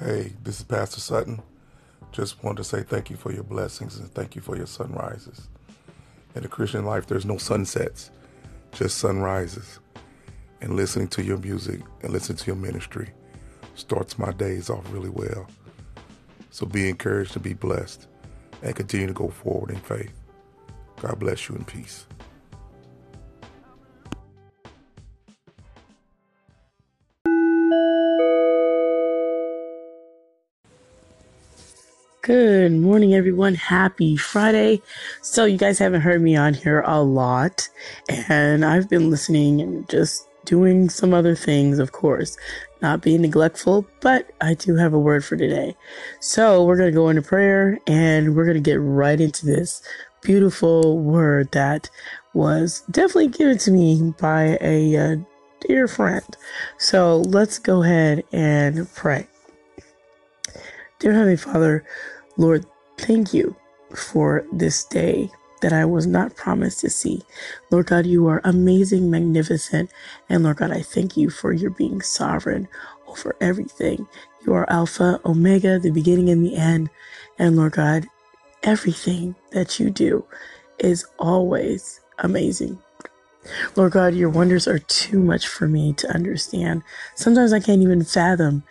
Hey, this is Pastor Sutton. Just wanted to say thank you for your blessings and thank you for your sunrises. In the Christian life, there's no sunsets, just sunrises. And listening to your music and listening to your ministry starts my days off really well. So be encouraged to be blessed and continue to go forward in faith. God bless you in peace. Good morning, everyone. Happy Friday. So, you guys haven't heard me on here a lot, and I've been listening and just doing some other things, of course, not being neglectful, but I do have a word for today. So, we're going to go into prayer and we're going to get right into this beautiful word that was definitely given to me by a uh, dear friend. So, let's go ahead and pray. Dear Heavenly Father, Lord, thank you for this day that I was not promised to see. Lord God, you are amazing, magnificent, and Lord God, I thank you for your being sovereign over everything. You are Alpha, Omega, the beginning and the end. And Lord God, everything that you do is always amazing. Lord God, your wonders are too much for me to understand. Sometimes I can't even fathom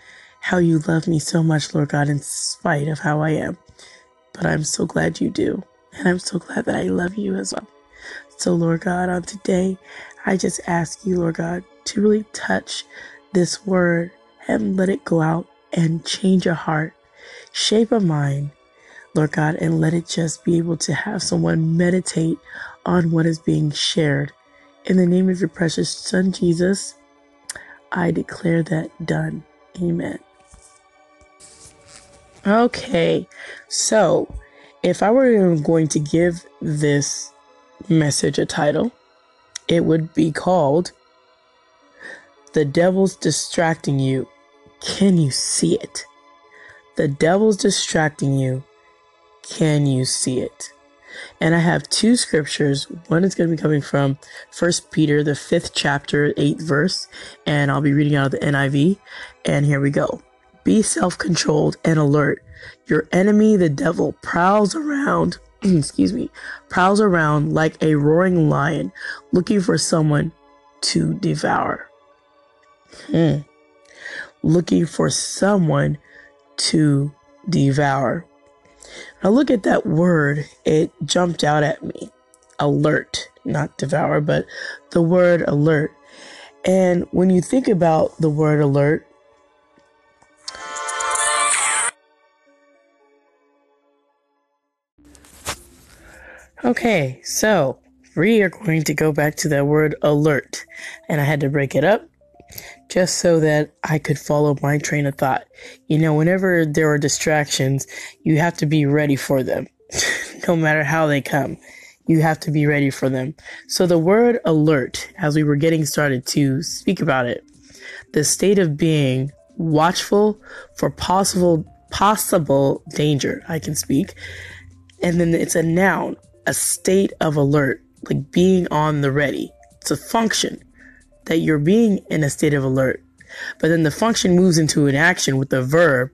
how you love me so much, Lord God, in spite of how I am. But I'm so glad you do. And I'm so glad that I love you as well. So, Lord God, on today, I just ask you, Lord God, to really touch this word and let it go out and change a heart, shape a mind, Lord God, and let it just be able to have someone meditate on what is being shared. In the name of your precious Son, Jesus, I declare that done. Amen. Okay, so if I were going to give this message a title, it would be called The Devil's Distracting You. Can you see it? The Devil's Distracting You. Can you see it? And I have two scriptures. One is going to be coming from First Peter, the fifth chapter, eighth verse, and I'll be reading out of the NIV. And here we go. Be self controlled and alert. Your enemy, the devil, prowls around, excuse me, prowls around like a roaring lion looking for someone to devour. Hmm. Looking for someone to devour. Now look at that word, it jumped out at me. Alert, not devour, but the word alert. And when you think about the word alert, Okay, so we are going to go back to that word alert. And I had to break it up just so that I could follow my train of thought. You know, whenever there are distractions, you have to be ready for them, no matter how they come. You have to be ready for them. So the word alert, as we were getting started to speak about it, the state of being watchful for possible possible danger. I can speak. And then it's a noun a state of alert, like being on the ready. It's a function that you're being in a state of alert. But then the function moves into an action with the verb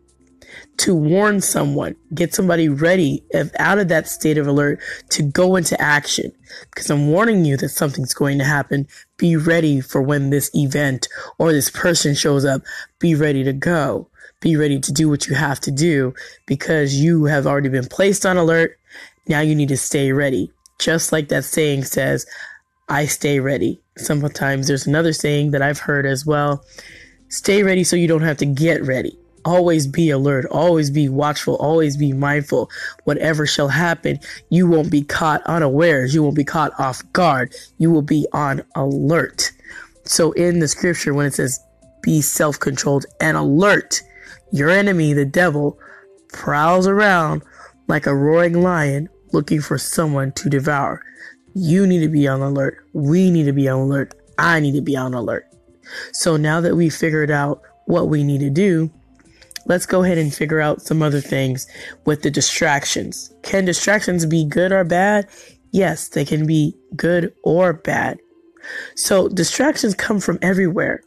to warn someone, get somebody ready if out of that state of alert to go into action. Because I'm warning you that something's going to happen. Be ready for when this event or this person shows up. Be ready to go. Be ready to do what you have to do because you have already been placed on alert now you need to stay ready. Just like that saying says, I stay ready. Sometimes there's another saying that I've heard as well. Stay ready so you don't have to get ready. Always be alert. Always be watchful. Always be mindful. Whatever shall happen, you won't be caught unawares. You won't be caught off guard. You will be on alert. So in the scripture, when it says be self controlled and alert, your enemy, the devil, prowls around like a roaring lion looking for someone to devour. You need to be on alert. We need to be on alert. I need to be on alert. So now that we figured out what we need to do, let's go ahead and figure out some other things with the distractions. Can distractions be good or bad? Yes, they can be good or bad. So distractions come from everywhere.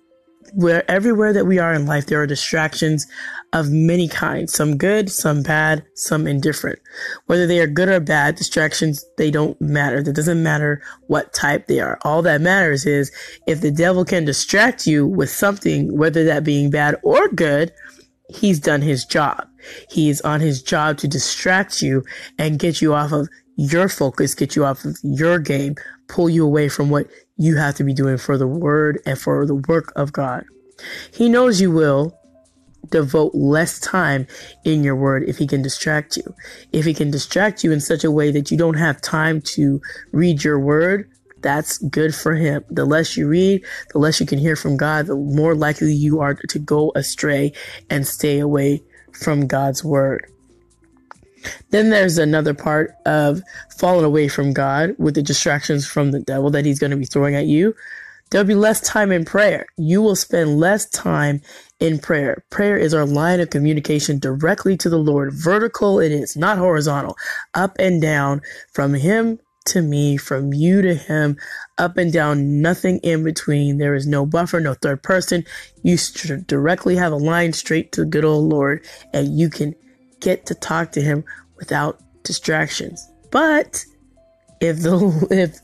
Where everywhere that we are in life, there are distractions of many kinds, some good, some bad, some indifferent. Whether they are good or bad distractions, they don't matter. It doesn't matter what type they are. All that matters is if the devil can distract you with something, whether that being bad or good, he's done his job. He is on his job to distract you and get you off of your focus, get you off of your game, pull you away from what you have to be doing for the word and for the work of God. He knows you will devote less time in your word if he can distract you. If he can distract you in such a way that you don't have time to read your word, that's good for him. The less you read, the less you can hear from God, the more likely you are to go astray and stay away from God's word. Then there's another part of falling away from God with the distractions from the devil that he's going to be throwing at you. There'll be less time in prayer. You will spend less time in prayer. Prayer is our line of communication directly to the Lord. Vertical it is, not horizontal. Up and down from him to me, from you to him, up and down, nothing in between. There is no buffer, no third person. You directly have a line straight to the good old Lord and you can get to talk to him without distractions. But if the if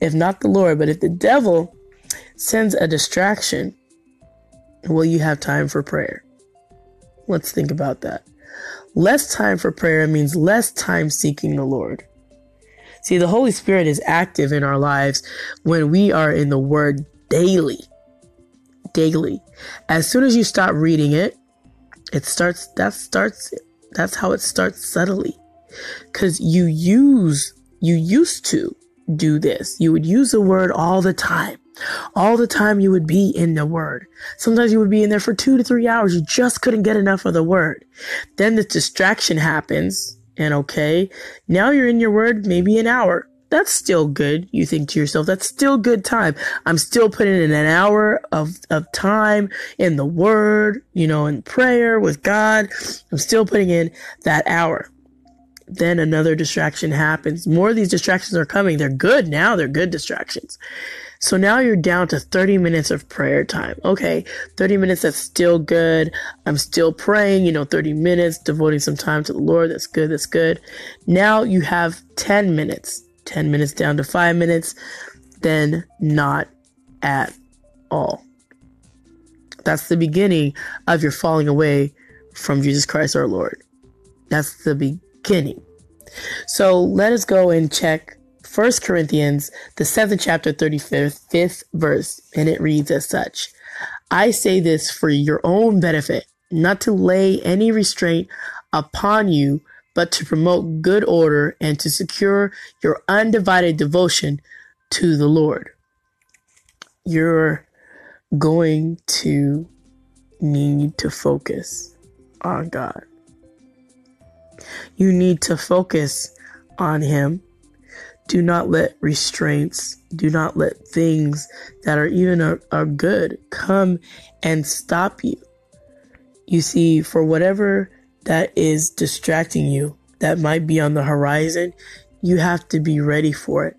if not the Lord, but if the devil sends a distraction, will you have time for prayer? Let's think about that. Less time for prayer means less time seeking the Lord. See, the Holy Spirit is active in our lives when we are in the Word daily. Daily. As soon as you stop reading it, it starts, that starts that's how it starts subtly. Cause you use, you used to do this. You would use the word all the time. All the time you would be in the word. Sometimes you would be in there for two to three hours. You just couldn't get enough of the word. Then the distraction happens and okay, now you're in your word maybe an hour that's still good. You think to yourself, that's still good time. I'm still putting in an hour of, of time in the word, you know, in prayer with God. I'm still putting in that hour. Then another distraction happens. More of these distractions are coming. They're good now. They're good distractions. So now you're down to 30 minutes of prayer time. Okay. 30 minutes. That's still good. I'm still praying, you know, 30 minutes, devoting some time to the Lord. That's good. That's good. Now you have 10 minutes 10 minutes down to 5 minutes, then not at all. That's the beginning of your falling away from Jesus Christ our Lord. That's the beginning. So let us go and check 1 Corinthians, the 7th chapter, 35th fifth verse, and it reads as such I say this for your own benefit, not to lay any restraint upon you but to promote good order and to secure your undivided devotion to the Lord. You're going to need to focus on God. You need to focus on Him. Do not let restraints, do not let things that are even are, are good come and stop you. You see, for whatever that is distracting you, that might be on the horizon, you have to be ready for it.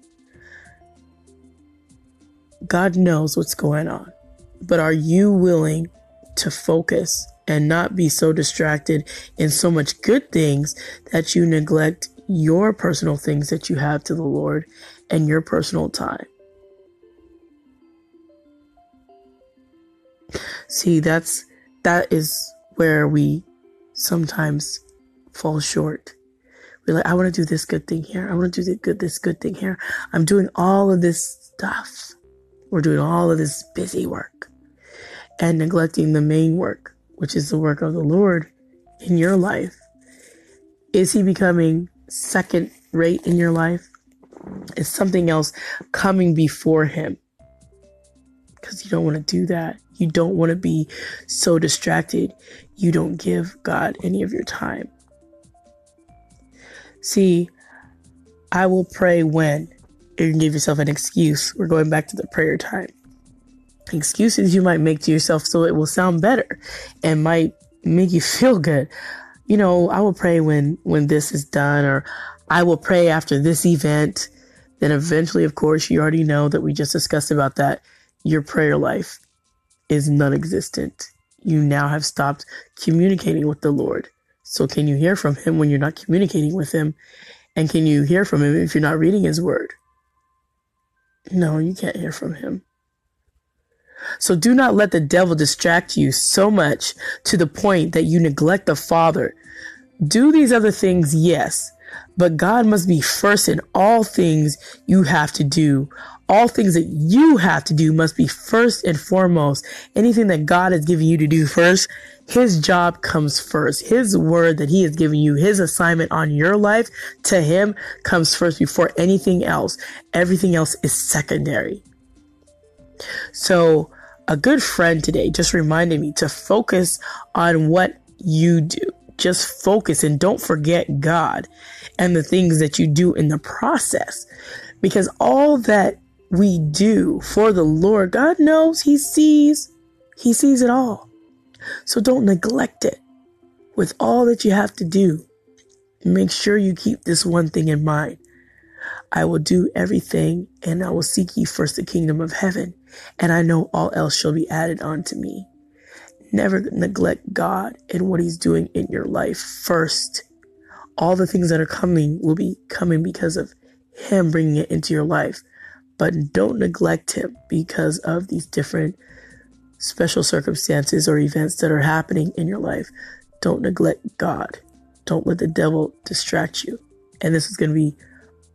God knows what's going on, but are you willing to focus and not be so distracted in so much good things that you neglect your personal things that you have to the Lord and your personal time? See, that's that is where we sometimes fall short. We're like, I want to do this good thing here. I want to do this good, this good thing here. I'm doing all of this stuff. We're doing all of this busy work and neglecting the main work, which is the work of the Lord in your life. Is he becoming second rate in your life? Is something else coming before him? Because you don't want to do that. You don't want to be so distracted. You don't give God any of your time. See, I will pray when. You give yourself an excuse. We're going back to the prayer time. Excuses you might make to yourself so it will sound better and might make you feel good. You know, I will pray when when this is done or I will pray after this event. Then eventually, of course, you already know that we just discussed about that, your prayer life is non existent. You now have stopped communicating with the Lord. So, can you hear from Him when you're not communicating with Him? And can you hear from Him if you're not reading His Word? No, you can't hear from Him. So, do not let the devil distract you so much to the point that you neglect the Father. Do these other things, yes, but God must be first in all things you have to do. All things that you have to do must be first and foremost. Anything that God has given you to do first, His job comes first. His word that He has given you, His assignment on your life to Him comes first before anything else. Everything else is secondary. So, a good friend today just reminded me to focus on what you do just focus and don't forget God and the things that you do in the process. Because all that we do for the Lord, God knows, He sees, He sees it all. So don't neglect it. With all that you have to do, make sure you keep this one thing in mind. I will do everything and I will seek ye first the kingdom of heaven, and I know all else shall be added unto me. Never neglect God and what He's doing in your life first. All the things that are coming will be coming because of Him bringing it into your life. But don't neglect Him because of these different special circumstances or events that are happening in your life. Don't neglect God. Don't let the devil distract you. And this is going to be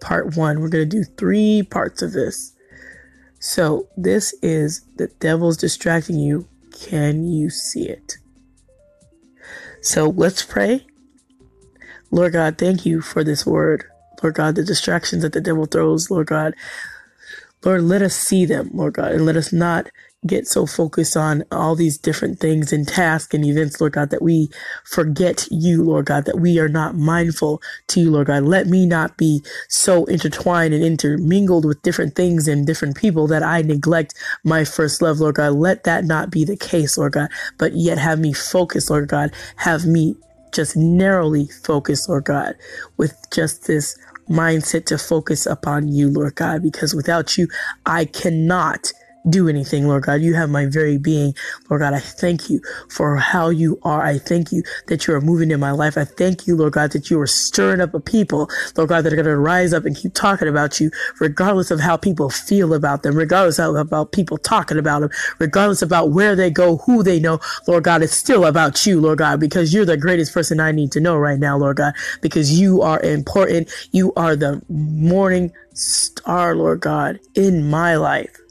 part one. We're going to do three parts of this. So, this is the devil's distracting you can you see it? So let's pray. Lord God, thank you for this word. Lord God, the distractions that the devil throws, Lord God. Lord, let us see them, Lord God, and let us not get so focused on all these different things and tasks and events, Lord God, that we forget you, Lord God, that we are not mindful to you, Lord God. Let me not be so intertwined and intermingled with different things and different people that I neglect my first love, Lord God. Let that not be the case, Lord God, but yet have me focus, Lord God. Have me just narrowly focus, Lord God, with just this mindset to focus upon you, Lord God, because without you, I cannot do anything, Lord God. You have my very being. Lord God, I thank you for how you are. I thank you that you are moving in my life. I thank you, Lord God, that you are stirring up a people, Lord God, that are going to rise up and keep talking about you, regardless of how people feel about them, regardless of about people talking about them, regardless about where they go, who they know. Lord God, it's still about you, Lord God, because you're the greatest person I need to know right now, Lord God, because you are important. You are the morning star, Lord God, in my life.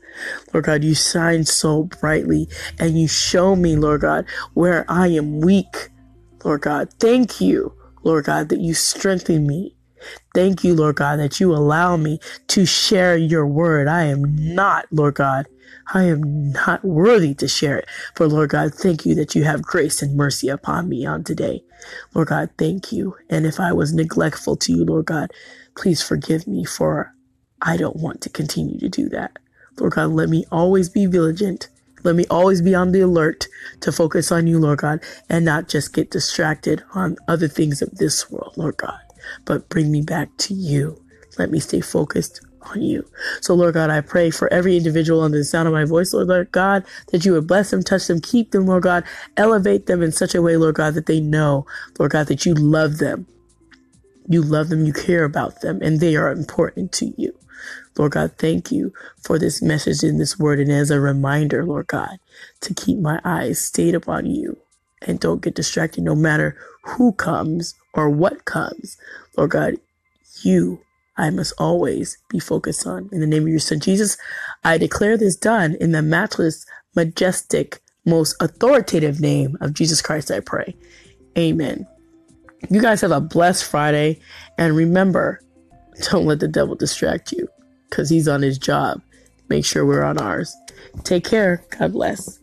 Lord God, you shine so brightly and you show me, Lord God, where I am weak. Lord God, thank you, Lord God, that you strengthen me. Thank you, Lord God, that you allow me to share your word. I am not, Lord God, I am not worthy to share it. For Lord God, thank you that you have grace and mercy upon me on today. Lord God, thank you. And if I was neglectful to you, Lord God, please forgive me for I don't want to continue to do that. Lord God, let me always be vigilant. Let me always be on the alert to focus on you, Lord God, and not just get distracted on other things of this world, Lord God, but bring me back to you. Let me stay focused on you. So, Lord God, I pray for every individual under the sound of my voice, Lord God, that you would bless them, touch them, keep them, Lord God, elevate them in such a way, Lord God, that they know, Lord God, that you love them. You love them, you care about them, and they are important to you. Lord God, thank you for this message in this word and as a reminder, Lord God, to keep my eyes stayed upon you and don't get distracted no matter who comes or what comes. Lord God, you I must always be focused on. In the name of your son Jesus, I declare this done in the matchless, majestic, most authoritative name of Jesus Christ, I pray. Amen. You guys have a blessed Friday and remember, don't let the devil distract you because he's on his job. Make sure we're on ours. Take care. God bless.